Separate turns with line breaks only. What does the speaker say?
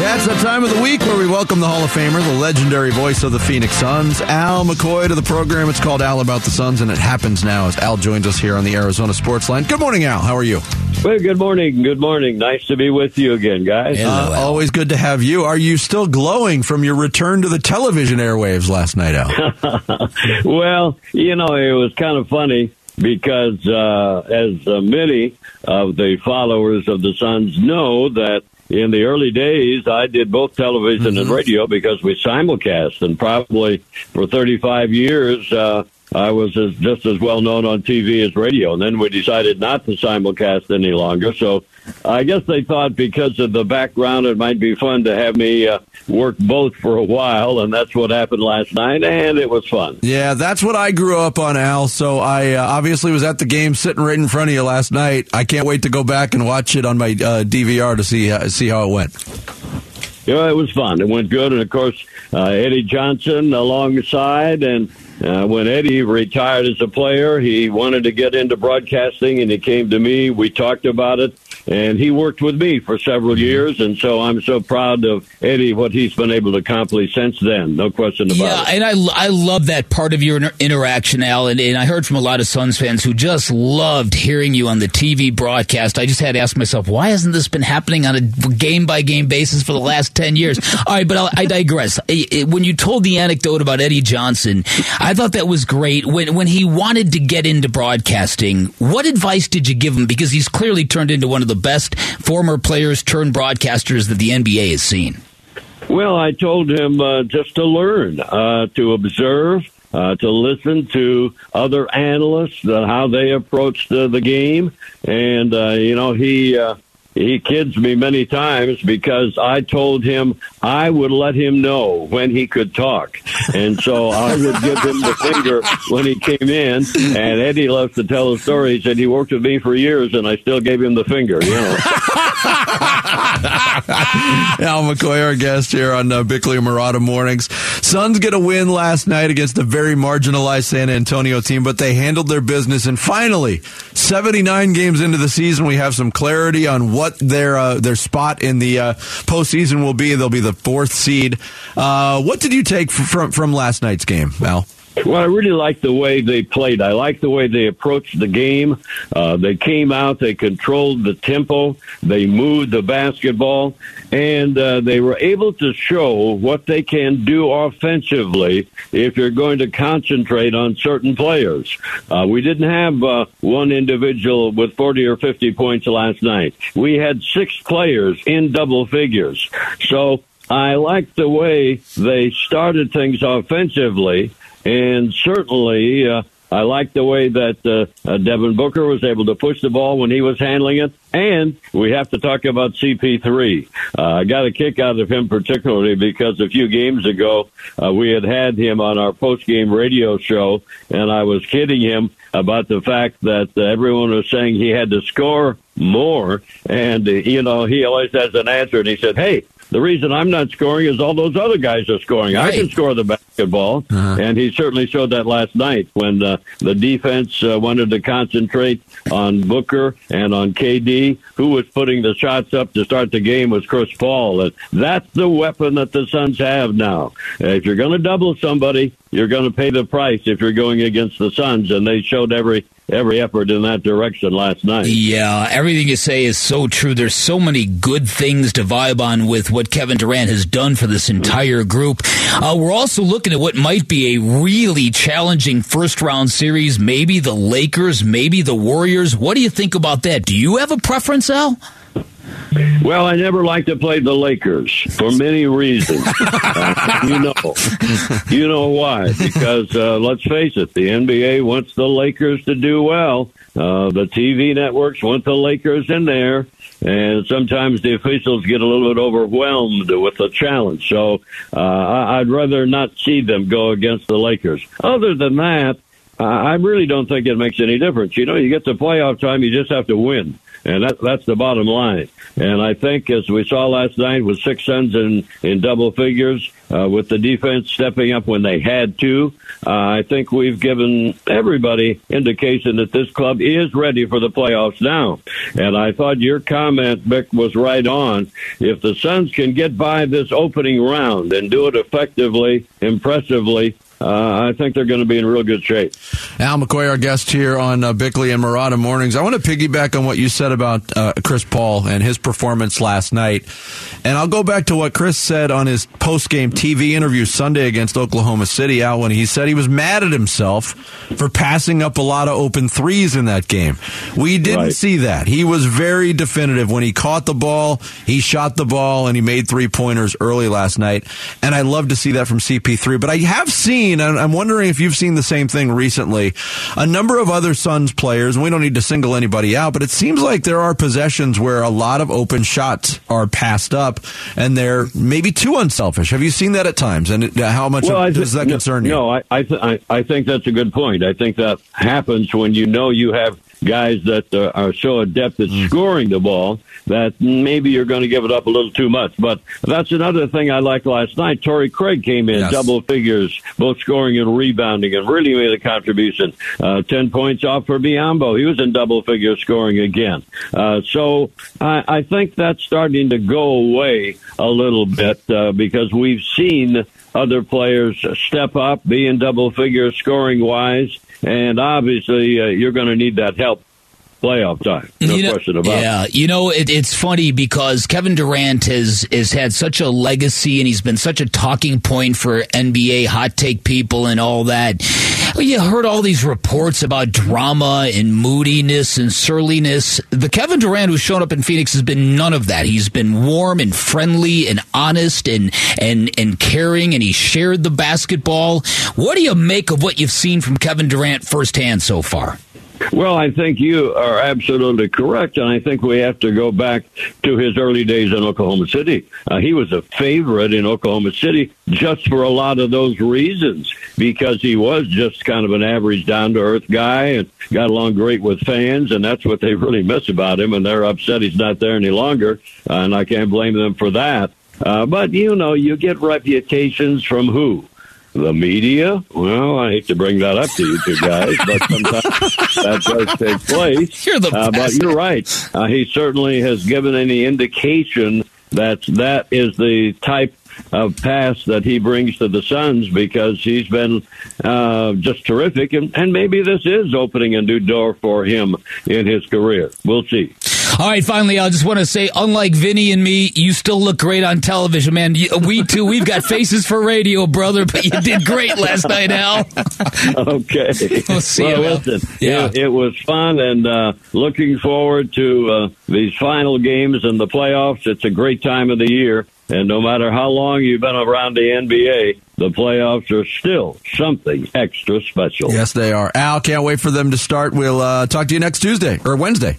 Yeah, it's that time of the week where we welcome the Hall of Famer, the legendary voice of the Phoenix Suns, Al McCoy, to the program. It's called Al About the Suns, and it happens now as Al joins us here on the Arizona Sports Line. Good morning, Al. How are you?
Well, good morning. Good morning. Nice to be with you again, guys.
Hello, uh, always good to have you. Are you still glowing from your return to the television airwaves last night, Al?
well, you know, it was kind of funny because uh, as uh, many of the followers of the Suns know that in the early days, I did both television mm-hmm. and radio because we simulcast, and probably for 35 years, uh, I was as, just as well known on TV as radio. And then we decided not to simulcast any longer. So I guess they thought because of the background, it might be fun to have me uh, work both for a while. And that's what happened last night. And it was fun.
Yeah, that's what I grew up on, Al. So I uh, obviously was at the game sitting right in front of you last night. I can't wait to go back and watch it on my uh, DVR to see, uh, see how it went.
Yeah, it was fun. It went good. And of course, uh, Eddie Johnson alongside and uh, when Eddie retired as a player, he wanted to get into broadcasting, and he came to me. We talked about it, and he worked with me for several mm-hmm. years. And so I'm so proud of Eddie what he's been able to accomplish since then. No question about
yeah, it. Yeah, and I I love that part of your inter- interaction, Al. And, and I heard from a lot of Suns fans who just loved hearing you on the TV broadcast. I just had to ask myself, why hasn't this been happening on a game by game basis for the last ten years? All right, but I'll, i digress. When you told the anecdote about Eddie Johnson. I thought that was great. When when he wanted to get into broadcasting, what advice did you give him? Because he's clearly turned into one of the best former players turned broadcasters that the NBA has seen.
Well, I told him uh, just to learn, uh, to observe, uh, to listen to other analysts, uh, how they approach the, the game, and uh, you know he uh, he kids me many times because I told him I would let him know when he could talk. And so I would give him the finger when he came in. And Eddie loves to tell the story. He said he worked with me for years and I still gave him the finger, you know.
Al McCoy, our guest here on uh, Bickley and Marotta Mornings. Suns get a win last night against a very marginalized San Antonio team, but they handled their business. And finally, 79 games into the season, we have some clarity on what their uh, their spot in the uh, postseason will be. They'll be the fourth seed. Uh, what did you take from from last night's game, Al?
Well, I really like the way they played. I like the way they approached the game. Uh, they came out, they controlled the tempo, they moved the basketball, and uh, they were able to show what they can do offensively if you're going to concentrate on certain players. Uh, we didn't have uh, one individual with 40 or 50 points last night. We had six players in double figures. So I like the way they started things offensively and certainly, uh, I like the way that uh, uh, Devin Booker was able to push the ball when he was handling it. And we have to talk about CP3. Uh, I got a kick out of him particularly because a few games ago uh, we had had him on our post-game radio show, and I was kidding him about the fact that uh, everyone was saying he had to score more. And, uh, you know, he always has an answer, and he said, hey, the reason I'm not scoring is all those other guys are scoring. Right. I can score the basketball, uh-huh. and he certainly showed that last night when uh, the defense uh, wanted to concentrate on Booker and on KD. Who was putting the shots up to start the game was Chris Paul. And that's the weapon that the Suns have now. If you're going to double somebody, you're going to pay the price if you're going against the Suns, and they showed every every effort in that direction last night.
Yeah, everything you say is so true. There's so many good things to vibe on with what Kevin Durant has done for this entire group. Uh, we're also looking at what might be a really challenging first round series. Maybe the Lakers, maybe the Warriors. What do you think about that? Do you have a preference, Al?
Well, I never like to play the Lakers for many reasons. uh, you know, you know why? Because uh, let's face it, the NBA wants the Lakers to do well. Uh, the TV networks want the Lakers in there, and sometimes the officials get a little bit overwhelmed with the challenge. So uh, I'd rather not see them go against the Lakers. Other than that, I really don't think it makes any difference. You know, you get to playoff time, you just have to win. And that, that's the bottom line. And I think, as we saw last night, with six Suns in in double figures, uh, with the defense stepping up when they had to, uh, I think we've given everybody indication that this club is ready for the playoffs now. And I thought your comment, Vic, was right on. If the Suns can get by this opening round and do it effectively, impressively, uh, I think they're going to be in real good shape.
Al McCoy, our guest here on uh, Bickley and Marotta Mornings. I want to piggyback on what you said about uh, Chris Paul and his performance last night. And I'll go back to what Chris said on his post game TV interview Sunday against Oklahoma City, Al, when he said he was mad at himself for passing up a lot of open threes in that game. We didn't right. see that. He was very definitive. When he caught the ball, he shot the ball, and he made three pointers early last night. And I love to see that from CP3. But I have seen seen, and I'm wondering if you've seen the same thing recently, a number of other Suns players, and we don't need to single anybody out, but it seems like there are possessions where a lot of open shots are passed up, and they're maybe too unselfish. Have you seen that at times? And how much well, of, does that
no,
concern you?
No, I, I, th- I think that's a good point. I think that happens when you know you have guys that uh, are so adept at mm. scoring the ball that maybe you're going to give it up a little too much. But that's another thing I liked last night. Torrey Craig came in yes. double figures, both scoring and rebounding, and really made a contribution. Uh, Ten points off for Biyombo. He was in double figures scoring again. Uh, so I, I think that's starting to go away a little bit uh, because we've seen other players step up, be in double figures scoring wise and obviously uh, you're going to need that help playoff time. No you know, question about it.
yeah, you know, it, it's funny because Kevin Durant has has had such a legacy and he's been such a talking point for NBA hot take people and all that. You heard all these reports about drama and moodiness and surliness. The Kevin Durant who's shown up in Phoenix has been none of that. He's been warm and friendly and honest and and and caring, and he shared the basketball. What do you make of what you've seen from Kevin Durant firsthand so far?
Well, I think you are absolutely correct, and I think we have to go back to his early days in Oklahoma City. Uh, he was a favorite in Oklahoma City just for a lot of those reasons, because he was just kind of an average, down to earth guy and got along great with fans, and that's what they really miss about him, and they're upset he's not there any longer, uh, and I can't blame them for that. Uh, but you know, you get reputations from who? The media? Well, I hate to bring that up to you two guys, but sometimes that does take place.
You're the uh,
but you're right. Uh, he certainly has given any indication that that is the type of pass that he brings to the Suns because he's been uh, just terrific, and, and maybe this is opening a new door for him in his career. We'll see.
All right, finally, I just want to say, unlike Vinny and me, you still look great on television, man. We too, we've got faces for radio, brother, but you did great last night, Al.
okay.
We'll see
well,
you,
listen, yeah. It, it, was fun, and uh, looking forward to uh, these final games and the playoffs. It's a great time of the year. And no matter how long you've been around the NBA, the playoffs are still something extra special.
Yes, they are. Al, can't wait for them to start. We'll uh, talk to you next Tuesday or Wednesday.